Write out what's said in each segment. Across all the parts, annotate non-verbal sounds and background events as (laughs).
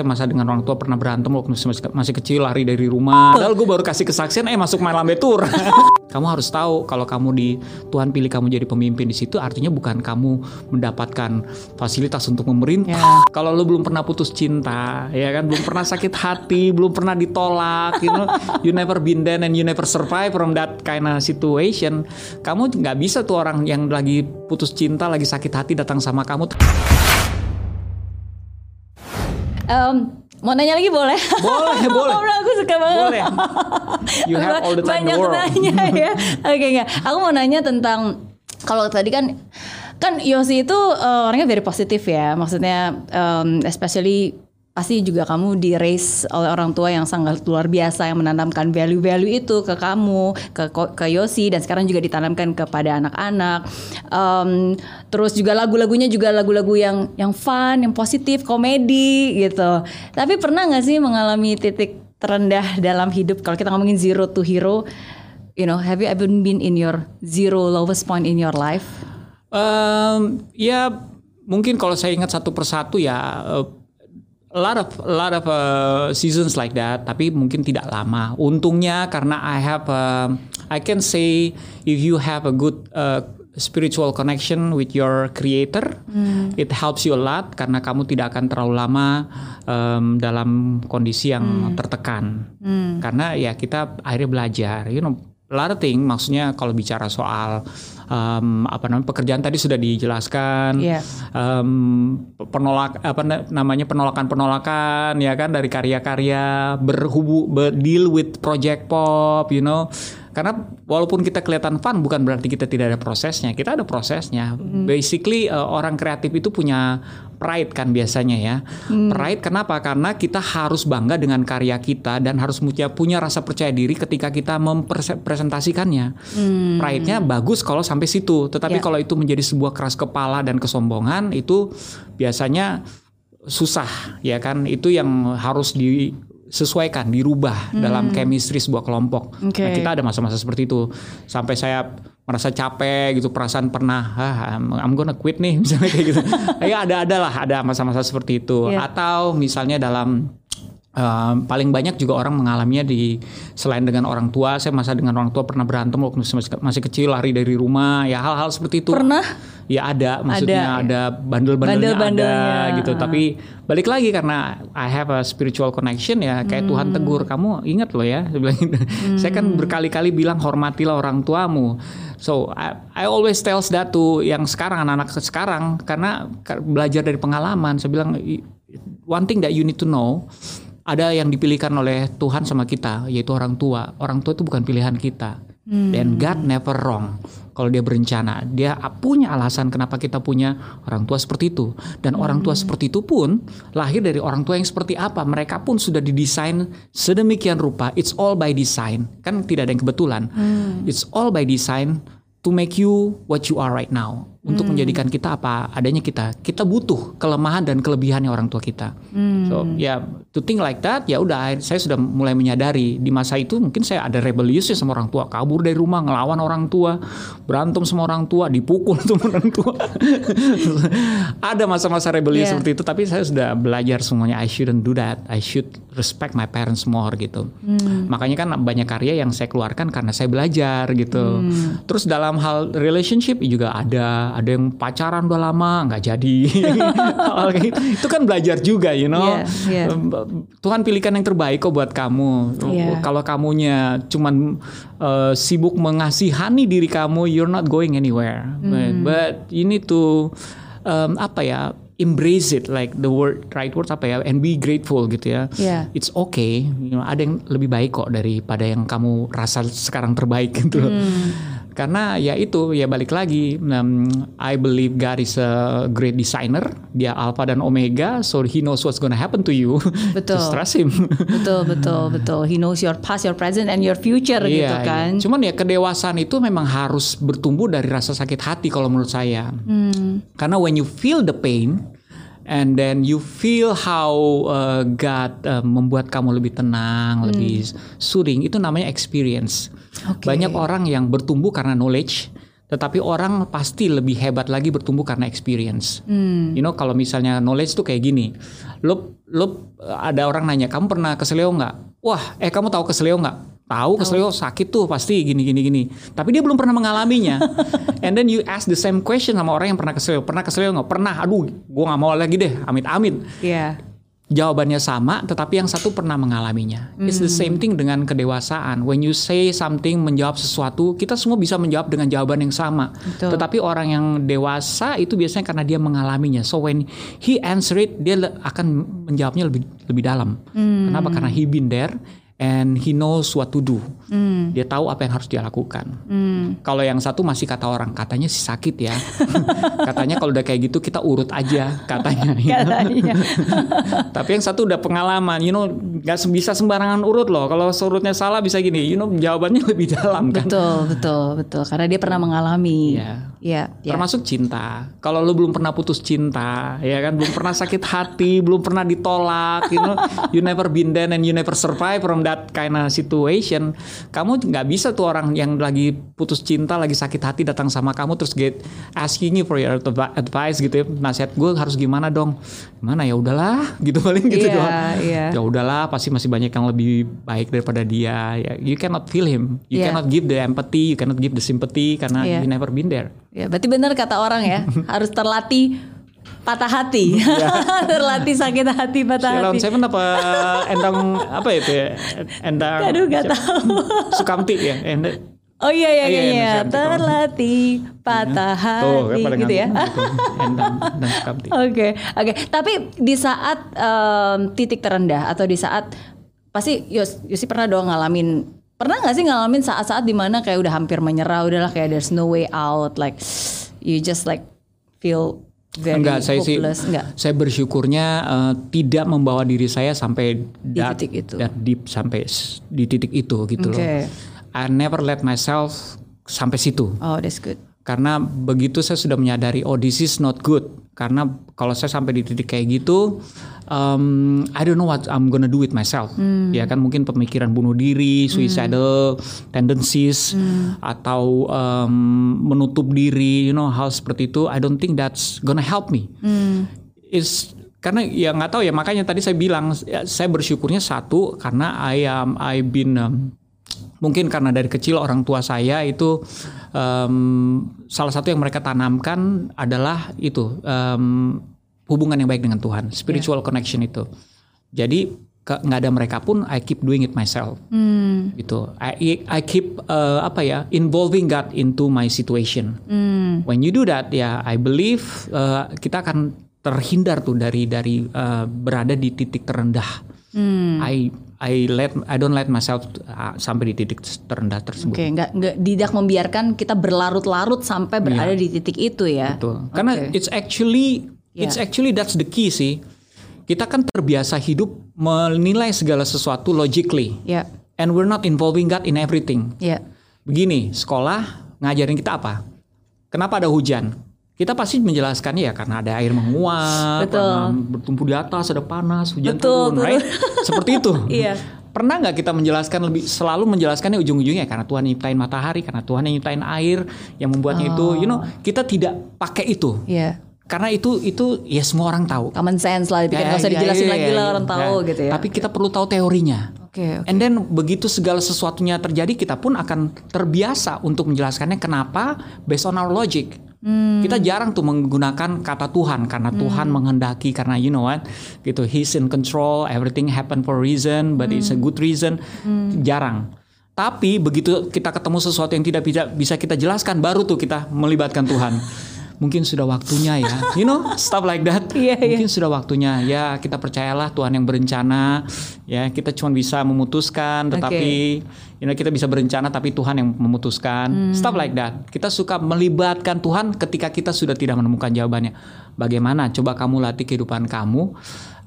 Saya masa dengan orang tua pernah berantem waktu masih, masih kecil lari dari rumah. Padahal gue baru kasih kesaksian, eh masuk main lambe tour. kamu harus tahu kalau kamu di Tuhan pilih kamu jadi pemimpin di situ, artinya bukan kamu mendapatkan fasilitas untuk memerintah. Ya. Kalau lo belum pernah putus cinta, ya kan, belum pernah sakit hati, belum pernah ditolak, you know, you never been there and you never survive from that kind of situation. Kamu nggak bisa tuh orang yang lagi putus cinta, lagi sakit hati datang sama kamu. Em, mau nanya lagi boleh? Boleh, (laughs) boleh. Ngobrol aku suka banget. Boleh. You have all the time Banyak the world. nanya (laughs) ya. Oke enggak. Aku mau nanya tentang kalau tadi kan kan Yosi itu eh, orangnya very positif ya. Maksudnya em, especially pasti juga kamu di raise oleh orang tua yang sangat luar biasa yang menanamkan value-value itu ke kamu, ke ke Yosi dan sekarang juga ditanamkan kepada anak-anak. Em, terus juga lagu-lagunya juga lagu-lagu yang yang fun, yang positif, komedi gitu. Tapi pernah nggak sih mengalami titik terendah dalam hidup kalau kita ngomongin zero to hero? You know, have you ever been in your zero lowest point in your life? Um, ya mungkin kalau saya ingat satu persatu ya uh, a lot of a lot of uh, seasons like that tapi mungkin tidak lama. Untungnya karena I have uh, I can say if you have a good uh, spiritual connection with your creator it helps you a lot karena kamu tidak akan terlalu lama um, dalam kondisi yang tertekan. Karena ya kita akhirnya belajar you know a lot of thing maksudnya kalau bicara soal um, apa namanya pekerjaan tadi sudah dijelaskan Iya. um, penolak apa na- namanya penolakan-penolakan ya kan dari karya-karya berhubu ber- deal with project pop you know karena walaupun kita kelihatan fun bukan berarti kita tidak ada prosesnya. Kita ada prosesnya. Basically uh, orang kreatif itu punya pride kan biasanya ya. Pride kenapa? Karena kita harus bangga dengan karya kita dan harus punya punya rasa percaya diri ketika kita mempresentasikannya pride-nya bagus kalau sampai situ. Tetapi Ya. kalau itu menjadi sebuah keras kepala dan kesombongan itu biasanya susah ya kan? Itu yang harus disesuaikan dirubah dalam chemistry sebuah kelompok. Oke. Nah, kita ada masa-masa seperti itu sampai saya merasa capek gitu perasaan pernah ah I'm, I'm gonna quit nih (laughs) misalnya kayak gitu. ya ada ada lah ada masa-masa seperti itu Iya. atau misalnya dalam Um, paling banyak juga orang mengalaminya di selain dengan orang tua. Saya masa dengan orang tua pernah berantem waktu masih, masih kecil lari dari rumah. Ya hal-hal seperti itu. Pernah? Ya ada, maksudnya ada, bandel-bandelnya Bandel-bandelnya, ada gitu. Tapi balik lagi karena I have a spiritual connection ya, kayak Tuhan tegur kamu ingat loh ya. (laughs) Saya bilang gitu. Saya kan berkali-kali bilang hormatilah orang tuamu. So I, I always tells that to yang sekarang anak-anak sekarang karena ka- belajar dari pengalaman. Saya bilang "I- one thing that you need to know ada yang dipilihkan oleh Tuhan sama kita yaitu orang tua. Orang tua itu bukan pilihan kita. Dan God never wrong. Kalau dia berencana, dia punya alasan kenapa kita punya orang tua seperti itu. Dan orang tua seperti itu pun lahir dari orang tua yang seperti apa. Mereka pun sudah didesain sedemikian rupa. It's all by design. Kan tidak ada yang kebetulan. It's all by design to make you what you are right now. Untuk menjadikan kita apa adanya kita. Kita butuh kelemahan dan kelebihannya orang tua kita. So ya to think like that ya udah saya sudah mulai menyadari di masa itu mungkin saya ada rebellious sama orang tua, kabur dari rumah ngelawan orang tua, berantem sama orang tua, dipukul (laughs) sama orang tua. (laughs) ada masa-masa rebellious Yeah. seperti itu tapi saya sudah belajar semuanya I shouldn't do that. I should respect my parents more gitu. Makanya kan banyak karya yang saya keluarkan karena saya belajar gitu. Terus dalam hal relationship juga ada ada yang pacaran udah lama nggak jadi. (laughs) Gitu. itu kan belajar juga you know. Iya, iya. Tuhan pilihkan yang terbaik kok buat kamu. Iya. Kalau kamunya cuman uh, sibuk mengasihani diri kamu, you're not going anywhere. Hmm. But, but you need to um, apa ya? Embrace it like the word right word apa ya and be grateful gitu ya Iya. it's okay you know, ada yang lebih baik kok daripada yang kamu rasa sekarang terbaik gitu loh. Karena ya itu ya balik lagi um, I believe God is a great designer dia alpha dan omega so he knows what's gonna happen to you (laughs) Betul. just trust him (laughs) betul betul betul. He knows your past, your present, and your future gitu Iya, kan. iya. Cuman ya kedewasaan itu memang harus bertumbuh dari rasa sakit hati kalau menurut saya. Hmm. Karena when you feel the pain and then you feel how uh, God uh, membuat kamu lebih tenang, lebih soothing, itu namanya experience. Hmm. Oke. Banyak orang yang bertumbuh karena knowledge, Tetapi orang pasti lebih hebat lagi bertumbuh karena experience. You know, kalau misalnya knowledge tuh kayak gini, lo lo ada orang nanya, kamu pernah keselio nggak? Wah, eh kamu tahu keselio nggak? Tahu keselio sakit tuh pasti gini gini gini. Tapi dia belum pernah mengalaminya. (laughs) And then you ask the same question sama orang yang pernah keselio, pernah keselio nggak? Pernah. Aduh, gua nggak mau lagi deh. Amit-amit Iya. jawabannya sama, tetapi yang satu pernah mengalaminya. It's the same thing dengan kedewasaan. When you say something, menjawab sesuatu, kita semua bisa menjawab dengan jawaban yang sama. Betul. Tetapi orang yang dewasa itu biasanya karena dia mengalaminya. So when he answer it, dia akan menjawabnya lebih lebih dalam. Kenapa? Karena he been there and he knows what to do. Dia tahu apa yang harus dia lakukan. Kalau yang satu masih kata orang, katanya sih sakit ya. (laughs) katanya kalau udah kayak gitu kita urut aja katanya. (laughs) Katanya. (laughs) Tapi yang satu udah pengalaman, you know, nggak bisa sembarangan urut loh. Kalau urutnya salah bisa gini, you know, jawabannya lebih dalam kan. betul, betul, betul. Karena dia pernah mengalami. Iya. Iya, iya. Termasuk cinta. Kalau lu belum pernah putus cinta, ya kan, belum pernah sakit hati, belum pernah ditolak, you know, you never been there and you never survive from that kind of situation. Kamu nggak bisa tuh orang yang lagi putus cinta, lagi sakit hati datang sama kamu terus get asking you for your advi- advice gitu ya. Nasihat gue harus gimana dong? Gimana ya udahlah, (laughs) gitu paling gitu Iya, doang. iya. Ya udahlah, pasti masih banyak yang lebih baik daripada dia. Ya, you cannot feel him. You Iya. cannot give the empathy, you cannot give the sympathy karena Iya. you never been there. Ya, berarti benar kata orang ya, (laughs) harus terlatih patah hati. (laughs) (laughs) terlatih sakit hati, patah Silon hati. Seven apa endang apa itu ya? Endang Aduh, nggak tahu. Sukamti ya. Endang. Oh iya iya Iya, iya, iya, iya. Terlatih patah Tuh, kan hati pada gitu ya. gitu. (laughs) Oke, oke. Tapi di saat em, titik terendah atau di saat pasti Yos, Yosi pernah dong ngalamin pernah nggak sih ngalamin saat-saat di mana kayak udah hampir menyerah, udahlah kayak there's no way out, like you just like feel very Enggak, saya sih. Enggak. saya bersyukurnya eh, tidak membawa diri saya sampai Di that- titik itu. that deep sampai di titik itu gitu Oke. loh. I never let myself sampai situ. Oh, that's good. Karena begitu saya sudah menyadari oh this is not good. Karena kalau saya sampai di titik kayak gitu um, I don't know what I'm gonna do with myself. Ya kan mungkin pemikiran bunuh diri suicidal tendencies atau um, menutup diri you know hal seperti itu. I don't think that's gonna help me. Is karena ya nggak tahu ya makanya tadi saya bilang ya, saya bersyukurnya satu karena I am I been um, mungkin karena dari kecil orang tua saya itu um, salah satu yang mereka tanamkan adalah itu um, hubungan yang baik dengan Tuhan spiritual connection itu jadi nggak ada mereka pun I keep doing it myself Hmm. gitu I I keep uh, apa ya involving God into my situation Hmm. when you do that ya I believe uh, kita akan terhindar tuh dari dari uh, berada di titik terendah Hmm. I I let I don't let myself uh, sampai di titik terendah tersebut Oke, nggak nggak tidak membiarkan kita berlarut-larut sampai berada di titik itu ya. Betul. Karena Oke. it's actually it's actually that's the key sih. Kita kan terbiasa hidup menilai segala sesuatu logically Ya, and we're not involving God in everything. ya. Begini, sekolah ngajarin kita apa? Kenapa ada hujan? Kita pasti menjelaskannya ya karena ada air menguap, Betul. karena bertumpu di atas, ada panas, hujan Betul, turun, betul. right? Seperti itu. (laughs) Iya. Pernah nggak kita menjelaskan lebih selalu menjelaskannya ujung-ujungnya karena Tuhan nyiptain matahari, karena Tuhan yang nyiptain air, yang membuatnya itu, you know, kita tidak pakai itu. Iya. Karena itu itu ya semua orang tahu. Common sense lah, dipikir nggak usah Ya, ya, dijelasin ya, lagi ya, lah ya. orang tahu Ya. gitu ya. Tapi kita perlu tahu teorinya. Oke, oke. And then begitu segala sesuatunya terjadi, kita pun akan terbiasa untuk menjelaskannya kenapa based on our logic. Hmm. Kita jarang tuh menggunakan kata Tuhan karena Tuhan menghendaki karena you know what, gitu He's in control, everything happen for a reason, but it's a Hmm. good reason. Jarang. Tapi begitu kita ketemu sesuatu yang tidak bisa kita jelaskan, baru tuh kita melibatkan Tuhan. (laughs) Mungkin sudah waktunya ya, you know, stuff like that. (laughs) Iya, iya. Mungkin sudah waktunya ya kita percayalah Tuhan yang berencana. Ya kita cuma bisa memutuskan, tetapi you know, kita bisa berencana tapi Tuhan yang memutuskan. Stuff like that. Kita suka melibatkan Tuhan ketika kita sudah tidak menemukan jawabannya. Bagaimana? Coba kamu latih kehidupan kamu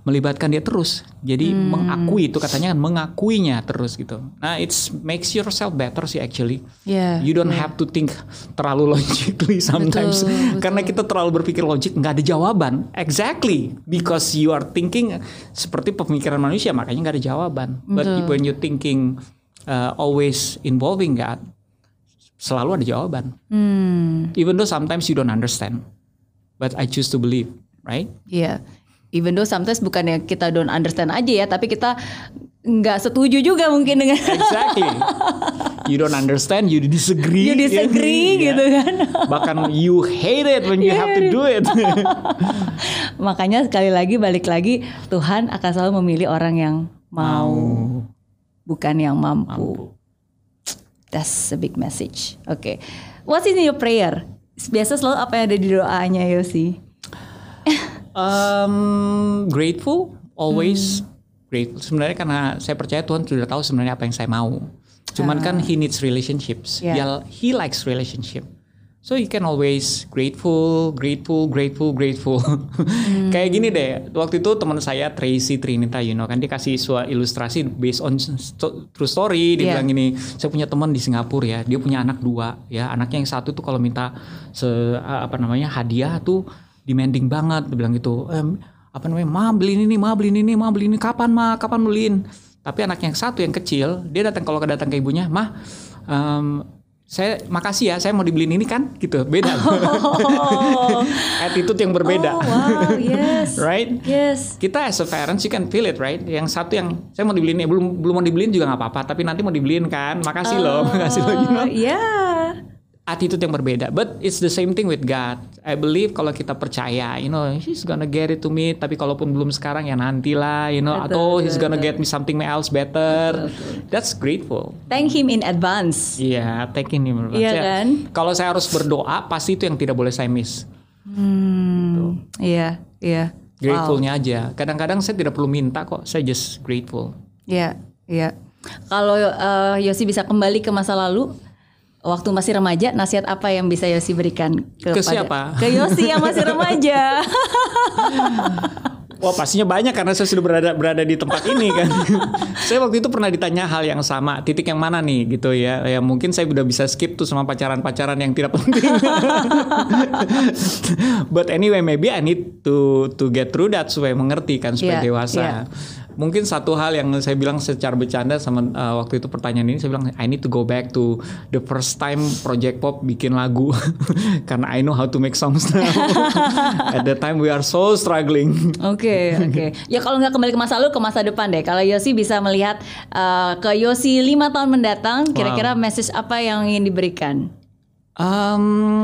melibatkan dia terus. Jadi mengakui itu katanya kan mengakuinya terus gitu. Nah, it's makes yourself better sih actually. Iya, You don't have to think terlalu (laughs) logically sometimes Betul, karena kita terlalu berpikir logik nggak ada jawaban. Exactly because you are thinking seperti pemikiran manusia makanya nggak ada jawaban. But when you thinking uh, always involving God, selalu ada jawaban. Hmm, Even though sometimes you don't understand, but I choose to believe, right? iya. Even though sometimes bukannya kita don't understand aja ya, tapi kita nggak setuju juga mungkin dengan (laughs) Exactly. you don't understand, you disagree. you disagree (laughs) Iya. gitu kan. Bahkan you hate it when you have to do it. (laughs) Makanya sekali lagi balik lagi Tuhan akan selalu memilih orang yang mau, bukan yang mampu. That's a big message. Oke. What's in your prayer? Biasa selalu apa yang ada di doanya Yosi? Um, grateful, always Hmm. grateful. Sebenarnya karena saya percaya Tuhan sudah tahu sebenarnya apa yang saya mau. Cuman kan He needs relationships. Ah. Yeah. Dia, he likes relationship. So you can always grateful, grateful, grateful, grateful. Hmm. (laughs) Kayak gini deh. Waktu itu teman saya Tracy Trinita, you know kan dia kasih suatu ilustrasi based on true story. Dia Yeah. bilang gini, saya punya teman di Singapura ya. Dia punya anak dua ya. Anaknya yang satu tuh kalau minta se apa namanya hadiah tuh demanding banget. Dia bilang gitu. Em, apa namanya? Ma beliin ini, ma beliin ini, ma beliin ini. Kapan ma? Kapan beliin? Tapi anak yang satu yang kecil, dia datang kalau datang ke ibunya, mah, em, saya makasih ya, saya mau dibeliin ini kan, gitu. Beda. (laughs) Attitude yang berbeda. Oh wow, yes. (laughs) right? Yes. Kita as a parents you can feel it right. Yang satu yang saya mau dibeliin, eh, belum belum mau dibeliin juga nggak apa-apa, tapi nanti mau dibeliin kan, makasih loh, (laughs) makasih loh, you know. Oh, yeah. Attitude yang berbeda, but it's the same thing with God. I believe kalau kita percaya, you know, He's gonna get it to me. Tapi kalaupun belum sekarang ya nantilah, you know, atau He's gonna get me something else better. That's grateful. Thank him in advance. Iya, taking him. Iya Saya- kan? Kalau saya harus berdoa, pasti itu yang tidak boleh saya miss. Hmm. Iya, iya. Gratefulnya aja. Kadang-kadang saya tidak perlu minta kok, saya just grateful. Iya, iya. Kalau eh, Yosi bisa kembali ke masa lalu, waktu masih remaja, nasihat apa yang bisa Yosi berikan kepada siapa? Ke Yosi yang masih remaja. (laughs) Wah pastinya banyak karena saya sudah berada berada di tempat ini kan. (laughs) saya waktu itu pernah ditanya hal yang sama, titik yang mana nih gitu ya. Ya mungkin saya udah bisa skip tuh sama pacaran-pacaran yang tidak penting. (laughs) But anyway, maybe I need to to get through that supaya mengerti kan supaya Iya, dewasa. iya. Mungkin satu hal yang saya bilang secara bercanda sama uh, waktu itu pertanyaan ini saya bilang I need to go back to the first time Project Pop bikin lagu (laughs) karena I know how to make songs now. (laughs) At that time we are so struggling. Oke, (laughs) oke. Ya kalau nggak kembali ke masa lalu, ke masa depan deh. Kalau Yosi bisa melihat eh, ke Yosi lima tahun mendatang, kira-kira message apa yang ingin diberikan? Um,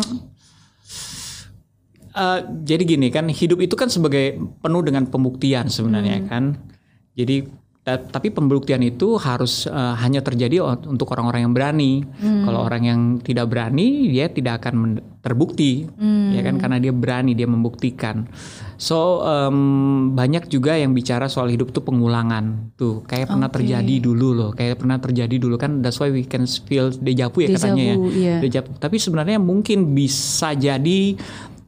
uh, jadi gini kan hidup itu kan sebagai penuh dengan pembuktian sebenarnya kan. Jadi ta- tapi pembuktian itu harus uh, hanya terjadi untuk orang-orang yang berani. Kalau orang yang tidak berani dia tidak akan terbukti, ya kan karena dia berani dia membuktikan. So um, banyak juga yang bicara soal hidup tuh pengulangan tuh kayak pernah terjadi dulu loh, kayak pernah terjadi dulu kan. That's why we can feel deja vu ya Deja katanya ya. vu, iya. Deja vu. Tapi sebenarnya mungkin bisa jadi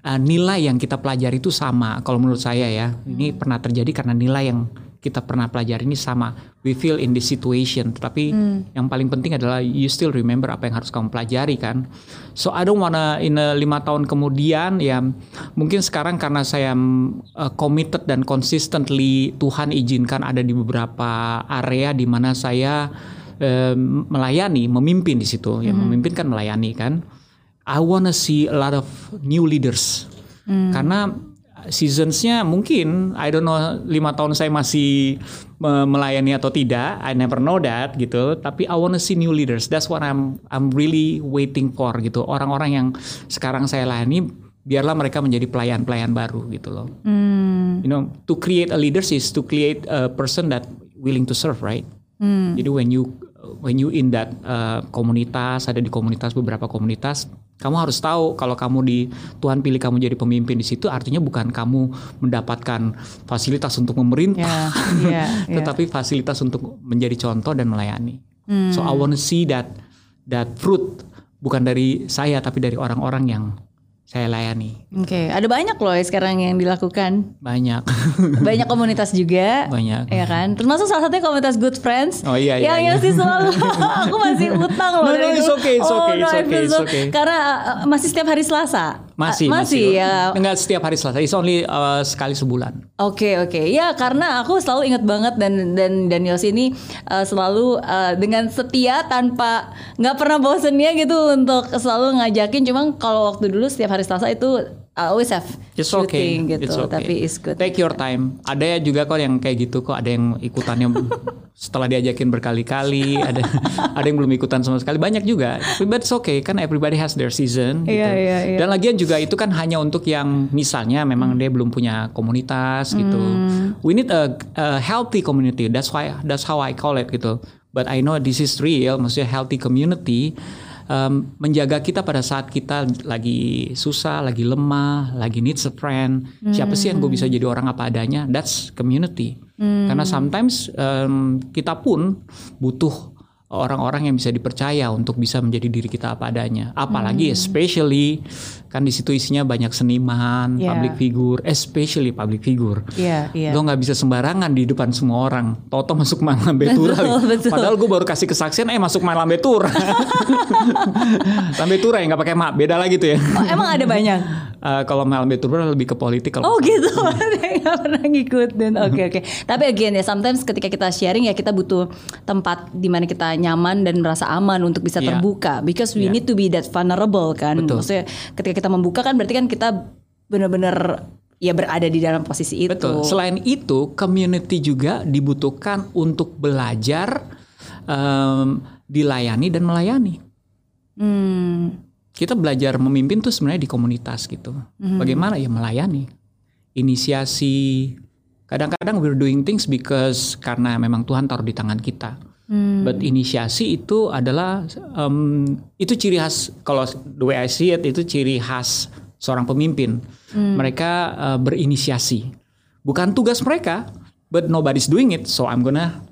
uh, nilai yang kita pelajari itu sama. Kalau menurut saya ya, ini pernah terjadi karena nilai yang kita pernah pelajari ini sama. We feel in this situation. Tetapi yang paling penting adalah you still remember apa yang harus kamu pelajari kan. So I don't wanna in a lima tahun kemudian ya mungkin sekarang karena saya uh, committed dan consistently Tuhan izinkan ada di beberapa area di mana saya eh, melayani, memimpin di situ. Ya memimpin kan melayani kan. I wanna see a lot of new leaders. Karena seasonsnya mungkin I don't know lima tahun saya masih me- melayani atau tidak I never know that gitu. Tapi I wanna see new leaders. That's what I'm I'm really waiting for gitu. Orang-orang yang sekarang saya layani biarlah mereka menjadi pelayan-pelayan baru gitu loh. Hmm. you know to create a leaders is to create a person that willing to serve right? Hmm. jadi when you when you in that uh, komunitas ada di komunitas beberapa komunitas kamu harus tahu kalau kamu di Tuhan pilih kamu jadi pemimpin di situ artinya bukan kamu mendapatkan fasilitas untuk memerintah Ya, (laughs) ya, ya. tetapi fasilitas untuk menjadi contoh dan melayani Hmm. so I want to see that that fruit bukan dari saya tapi dari orang-orang yang saya layani Oke, ada banyak loh ya sekarang yang dilakukan. banyak (laughs) Banyak komunitas juga. banyak Ya kan, termasuk salah satunya komunitas Good Friends. Oh, iya, iya, Yang iya. Yosi selalu, (laughs) aku masih utang loh. No, no, dari it's okay, it's Oh, okay, no, it's okay, feel it's okay. Karena uh, masih setiap hari Selasa. Masih, Ah, masih ya. Enggak setiap hari Selasa. It's only uh, sekali sebulan. Oke oke ya karena aku selalu ingat banget dan dan dan Yos ini uh, selalu uh, dengan setia tanpa nggak pernah bosennya gitu untuk selalu ngajakin cuma kalau waktu dulu setiap hari Selasa itu I always have It's okay. shooting gitu It's okay. tapi it's good. Take your time. Ada ya juga kok yang kayak gitu kok. Ada yang ikutannya (laughs) setelah diajakin berkali-kali. Ada (laughs) ada yang belum ikutan sama sekali. Banyak juga. But it's okay. Kan everybody has their season. Gitu. Iya, iya, iya. Dan lagian juga itu kan hanya untuk yang misalnya memang dia belum punya komunitas gitu. Hmm. We need a, a healthy community. That's why that's how I call it gitu. But I know this is real. Maksudnya healthy community um, menjaga kita pada saat kita lagi susah, lagi lemah, lagi needs a friend. Siapa sih yang gue bisa jadi orang apa adanya? That's community. Karena sometimes um, kita pun butuh orang-orang yang bisa dipercaya untuk bisa menjadi diri kita apa adanya. Apalagi especially kan di situ isinya banyak seniman, Yeah. public figure, especially public figure. Iya iya. Lo nggak bisa sembarangan di depan semua orang. Toto masuk malam betura. Betul, betul. Padahal gue baru kasih kesaksian, eh masuk malam (laughs) betura. lambe tura yang nggak pakai mak, beda lagi tuh ya. Oh, emang ada banyak. (laughs) Eh, kalau malam betura lebih ke politik. kalau Oh gitu, (laughs) nggak pernah ngikutin. Oke oke. Tapi again ya, sometimes ketika kita sharing ya kita butuh tempat di mana kita nyaman dan merasa aman untuk bisa Iya. terbuka. Because we Iya. need to be that vulnerable kan. Betul. Maksudnya ketika kita membuka kan berarti kan kita benar-benar ya berada di dalam posisi itu. Betul. Selain itu, community juga dibutuhkan untuk belajar, em, dilayani dan melayani. Hmm. Kita belajar memimpin tuh sebenarnya di komunitas gitu. Hmm. Bagaimana ya melayani, inisiasi. Kadang-kadang we're doing things because karena memang Tuhan taruh di tangan kita. Hmm. But inisiasi itu adalah em, itu ciri khas kalau the way I see it itu ciri khas seorang pemimpin. Hmm. Mereka eh, berinisiasi. Bukan tugas mereka, but nobody's doing it, so I'm gonna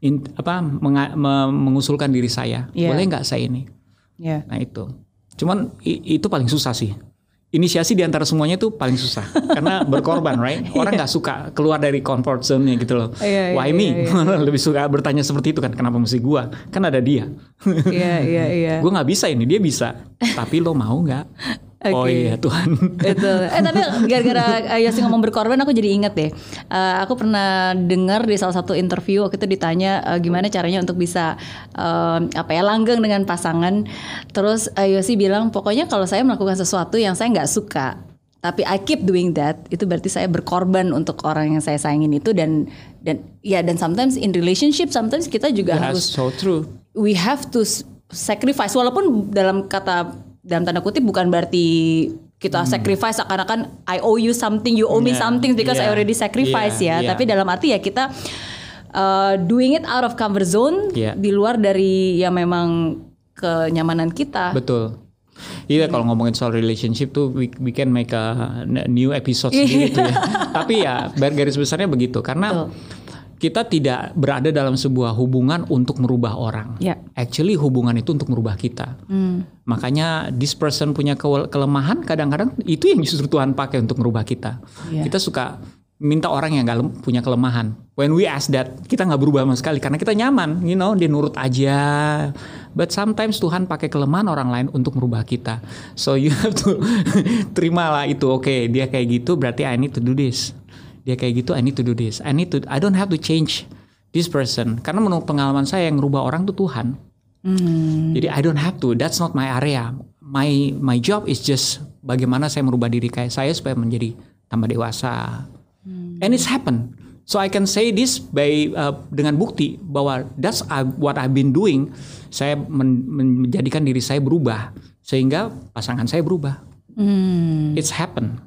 in, apa menga- me- mengusulkan diri saya. Yeah. Boleh nggak saya ini? Ya. Nah itu. Cuman i- itu paling susah sih. Inisiasi di antara semuanya itu paling susah karena (laughs) berkorban, right? Orang nggak suka keluar dari comfort zone-nya gitu loh. Iya, iya, Why me? (laughs) Lebih suka bertanya seperti itu kan. Kenapa mesti gua? Kan ada dia. Iya iya iya. (laughs) Gue nggak bisa ini, dia bisa. Tapi lo mau nggak? Oh Oke. iya Tuhan. itu eh tapi gara-gara eh, Yosi ngomong berkorban aku jadi inget deh Eh, aku pernah dengar di salah satu interview waktu itu ditanya eh, gimana caranya untuk bisa eh, apa ya langgeng dengan pasangan terus eh, Yosi bilang pokoknya kalau saya melakukan sesuatu yang saya nggak suka tapi I keep doing that itu berarti saya berkorban untuk orang yang saya sayangin itu dan dan ya dan sometimes in relationship sometimes kita juga That's harus so true. we have to sacrifice walaupun dalam kata dalam tanda kutip bukan berarti kita sacrifice seakan-akan I owe you something you owe me Hmm. Yeah, something because I yeah, already sacrifice yeah, ya yeah. tapi dalam arti ya kita uh, doing it out of comfort zone Yeah. di luar dari yang memang kenyamanan kita Betul. Iya kalau ngomongin soal relationship tuh we, we can make a new episode (laughs) sendiri tuh ya. (laughs) Tapi ya garis besarnya begitu karena Betul. Kita tidak berada dalam sebuah hubungan untuk merubah orang. Ya. Actually hubungan itu untuk merubah kita. Hmm. Makanya this person punya ke- kelemahan kadang-kadang itu yang justru Tuhan pakai untuk merubah kita. Iya. Kita suka minta orang yang nggak punya kelemahan. When we ask that, kita nggak berubah sama sekali karena kita nyaman, you know, dia nurut aja. But sometimes Tuhan pakai kelemahan orang lain untuk merubah kita. So you have to (laughs) terimalah itu. Oke, dia kayak gitu berarti I need to do this. Dia kayak gitu I need to do this. I need to I don't have to change this person karena menurut pengalaman saya yang merubah orang tuh Tuhan. Hmm. Jadi I don't have to. That's not my area. My my job is just bagaimana saya merubah diri kayak saya supaya menjadi tambah dewasa. And it's happened. So I can say this by uh, dengan bukti bahwa that's uh, what I've been doing. Saya men- men- menjadikan diri saya berubah sehingga pasangan saya berubah. Hmm. It's happened.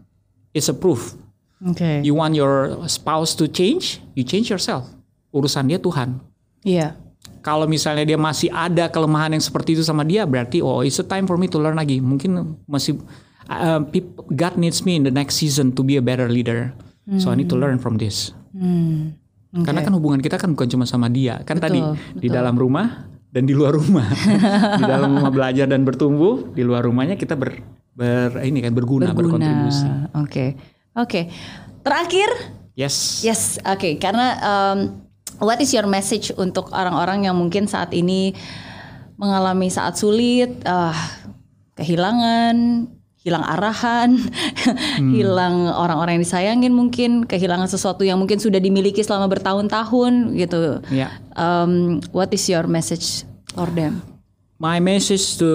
It's a proof. Oke. You want your spouse to change, you change yourself. Urusan dia Tuhan. Iya. kalau misalnya dia masih ada kelemahan yang seperti itu sama dia berarti oh it's a time for me to learn lagi mungkin masih uh, peop- God needs me in the next season to be a better leader so I need to learn from this Hmm. karena kan hubungan kita kan bukan cuma sama dia kan tadi di betul. dalam rumah dan di luar rumah (laughs) di dalam rumah belajar dan bertumbuh di luar rumahnya kita ber, ber ini kan berguna, berkontribusi Oke. Oke. Terakhir yes Yes, oke. Karena um, what is your message untuk orang-orang yang mungkin saat ini mengalami saat sulit, ah, kehilangan, hilang arahan, (laughs) hilang orang-orang yang disayangin mungkin, kehilangan sesuatu yang mungkin sudah dimiliki selama bertahun-tahun gitu. Ya. Um, what is your message for them? My message to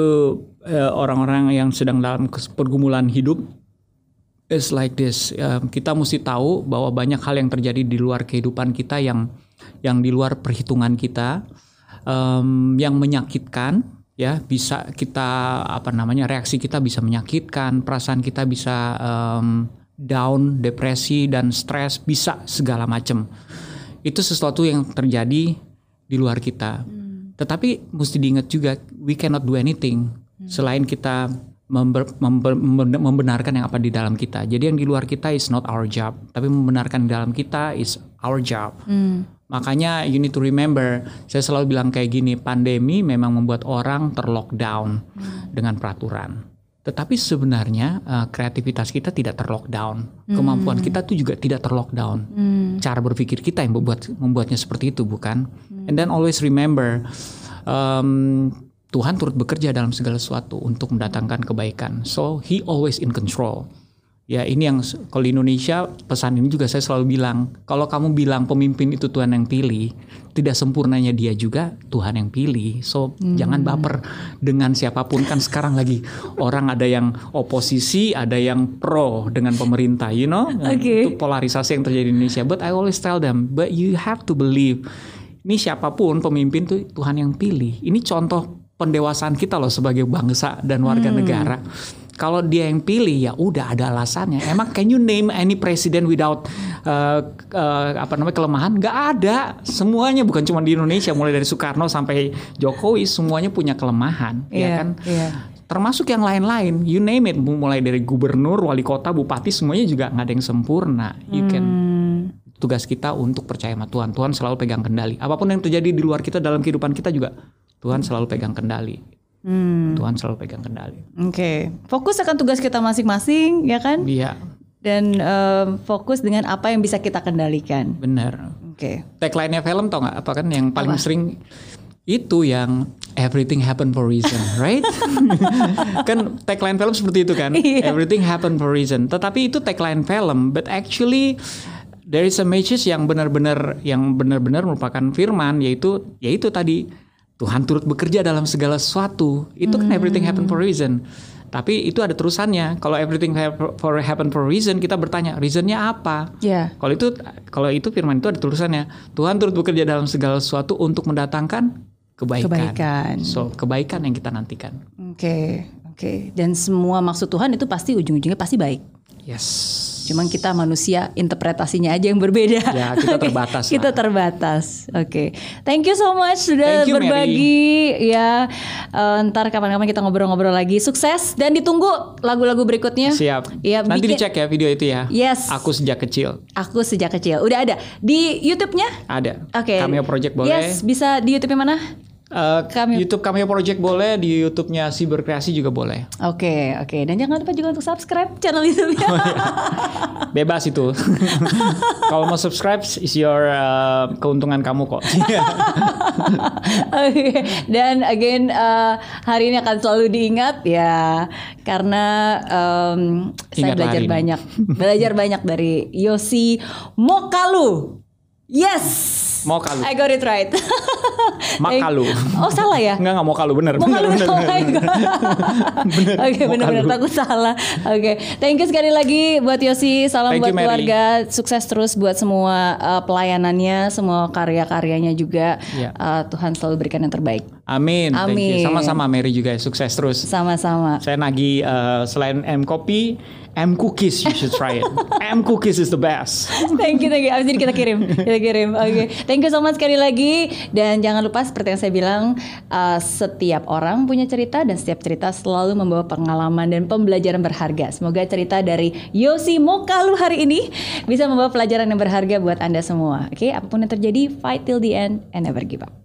uh, orang-orang yang sedang dalam pergumulan hidup is like this. Um, kita mesti tahu bahwa banyak hal yang terjadi di luar kehidupan kita yang yang di luar perhitungan kita, um, yang menyakitkan. Ya, bisa kita apa namanya reaksi kita bisa menyakitkan, perasaan kita bisa um, down, depresi dan stres bisa segala macam. Itu sesuatu yang terjadi di luar kita. Tetapi mesti diingat juga we cannot do anything selain kita member- member- memben- membenarkan yang apa di dalam kita. Jadi yang di luar kita is not our job, tapi membenarkan di dalam kita is our job. Makanya you need to remember, saya selalu bilang kayak gini, pandemi memang membuat orang terlockdown dengan peraturan. Tetapi sebenarnya eh, kreativitas kita tidak terlockdown, kemampuan kita tuh juga tidak terlockdown. Cara berpikir kita yang membuat membuatnya seperti itu, bukan? And then always remember, um, Tuhan turut bekerja dalam segala sesuatu untuk mendatangkan kebaikan. So He always in control. Ya ini yang kalau di Indonesia pesan ini juga saya selalu bilang kalau kamu bilang pemimpin itu Tuhan yang pilih tidak sempurnanya dia juga Tuhan yang pilih so jangan baper dengan siapa pun kan sekarang lagi orang ada yang oposisi ada yang pro dengan pemerintah you know Oke. itu polarisasi yang terjadi di Indonesia but I always tell them but you have to believe ini siapa pun pemimpin tuh Tuhan yang pilih ini contoh pendewasaan kita loh sebagai bangsa dan warga negara kalau dia yang pilih ya udah ada alasannya. Emang can you name any president without uh, uh, apa namanya kelemahan? Nggak ada. Semuanya bukan cuma di Indonesia, mulai dari Soekarno sampai Jokowi semuanya punya kelemahan, ya Iya, kan? iya. Termasuk yang lain-lain, you name it, mulai dari gubernur, wali kota, bupati semuanya juga nggak ada yang sempurna. You can Hmm, tugas kita untuk percaya sama Tuhan. Tuhan selalu pegang kendali. Apa pun yang terjadi di luar kita dalam kehidupan kita juga Tuhan selalu pegang kendali. hmm, Tuhan selalu pegang kendali. Oke, fokus akan tugas kita masing-masing, ya kan? Iya, Dan em, fokus dengan apa yang bisa kita kendalikan. benar. Oke. tagline-nya film tau nggak apa kan yang paling sering itu yang everything happen for reason, (laughs) right? kan tagline film seperti itu kan, Iya. everything happen for reason. Tetapi itu tagline film, but actually there is a message yang benar-benar yang benar-benar merupakan firman yaitu yaitu tadi Tuhan turut bekerja dalam segala sesuatu. Itu kan everything happen for reason. Tapi itu ada terusannya. Kalau everything for happen for reason, kita bertanya reasonnya apa? Ya. Kalau itu kalau itu firman itu ada tulisannya Tuhan turut bekerja dalam segala sesuatu untuk mendatangkan kebaikan. Kebaikan. So kebaikan yang kita nantikan. Oke, oke. Dan semua maksud Tuhan itu pasti ujung-ujungnya pasti baik. Yes. Cuman kita manusia interpretasinya aja yang berbeda. Ya, kita (laughs) Oke, terbatas kita lah. terbatas. Oke. Thank you so much sudah Thank you, Mary. berbagi ya. Eh, ntar kapan-kapan kita ngobrol-ngobrol lagi. Sukses dan ditunggu lagu-lagu berikutnya. Siap. Iya, Nanti bikin- dicek ya video itu ya. Yes. Aku sejak kecil Aku sejak kecil udah ada di YouTube-nya. ada. Oke. Cameo Project boleh. Yes, bisa di YouTube-nya mana? Eh, Cameo. YouTube Cameo Project boleh, di YouTube-nya Si Berkreasi juga boleh. Oke, oke. Dan jangan lupa juga untuk subscribe channel YouTube-nya. Oh, iya. Bebas itu. (laughs) Kalau mau subscribe is your eh, keuntungan kamu kok. Oke, Dan again eh, hari ini akan selalu diingat ya karena em, saya belajar banyak belajar (laughs) banyak dari Yosi Mokalu. Yes. Mokalu. I got it right. (laughs) Makalu. oh salah ya? Enggak enggak mau kalu bener. Mokalu. (laughs) bener, Oh bener, my bener. God. (laughs) Oke benar-benar takut salah. Oke, thank you sekali lagi buat Yosi. Salam Thank buat you, Mary. keluarga. Sukses terus buat semua uh, pelayanannya, semua karya-karyanya juga. Ya. Uh, Tuhan selalu berikan yang terbaik. Amin. Thank you. Amin. Sama-sama Mary juga sukses terus. Sama-sama. Saya nagih eh, selain M Kopi, M Cookies you should try it. (laughs) M Cookies is the best. thank you, thank you. Abis ini kita kirim, kita kirim. Oke, thank you so much sekali lagi. Dan jangan lupa seperti yang saya bilang, uh, setiap orang punya cerita dan setiap cerita selalu membawa pengalaman dan pembelajaran berharga. Semoga cerita dari Yosi Mokalu hari ini bisa membawa pelajaran yang berharga buat anda semua. Oke, apa pun yang terjadi, fight till the end and never give up.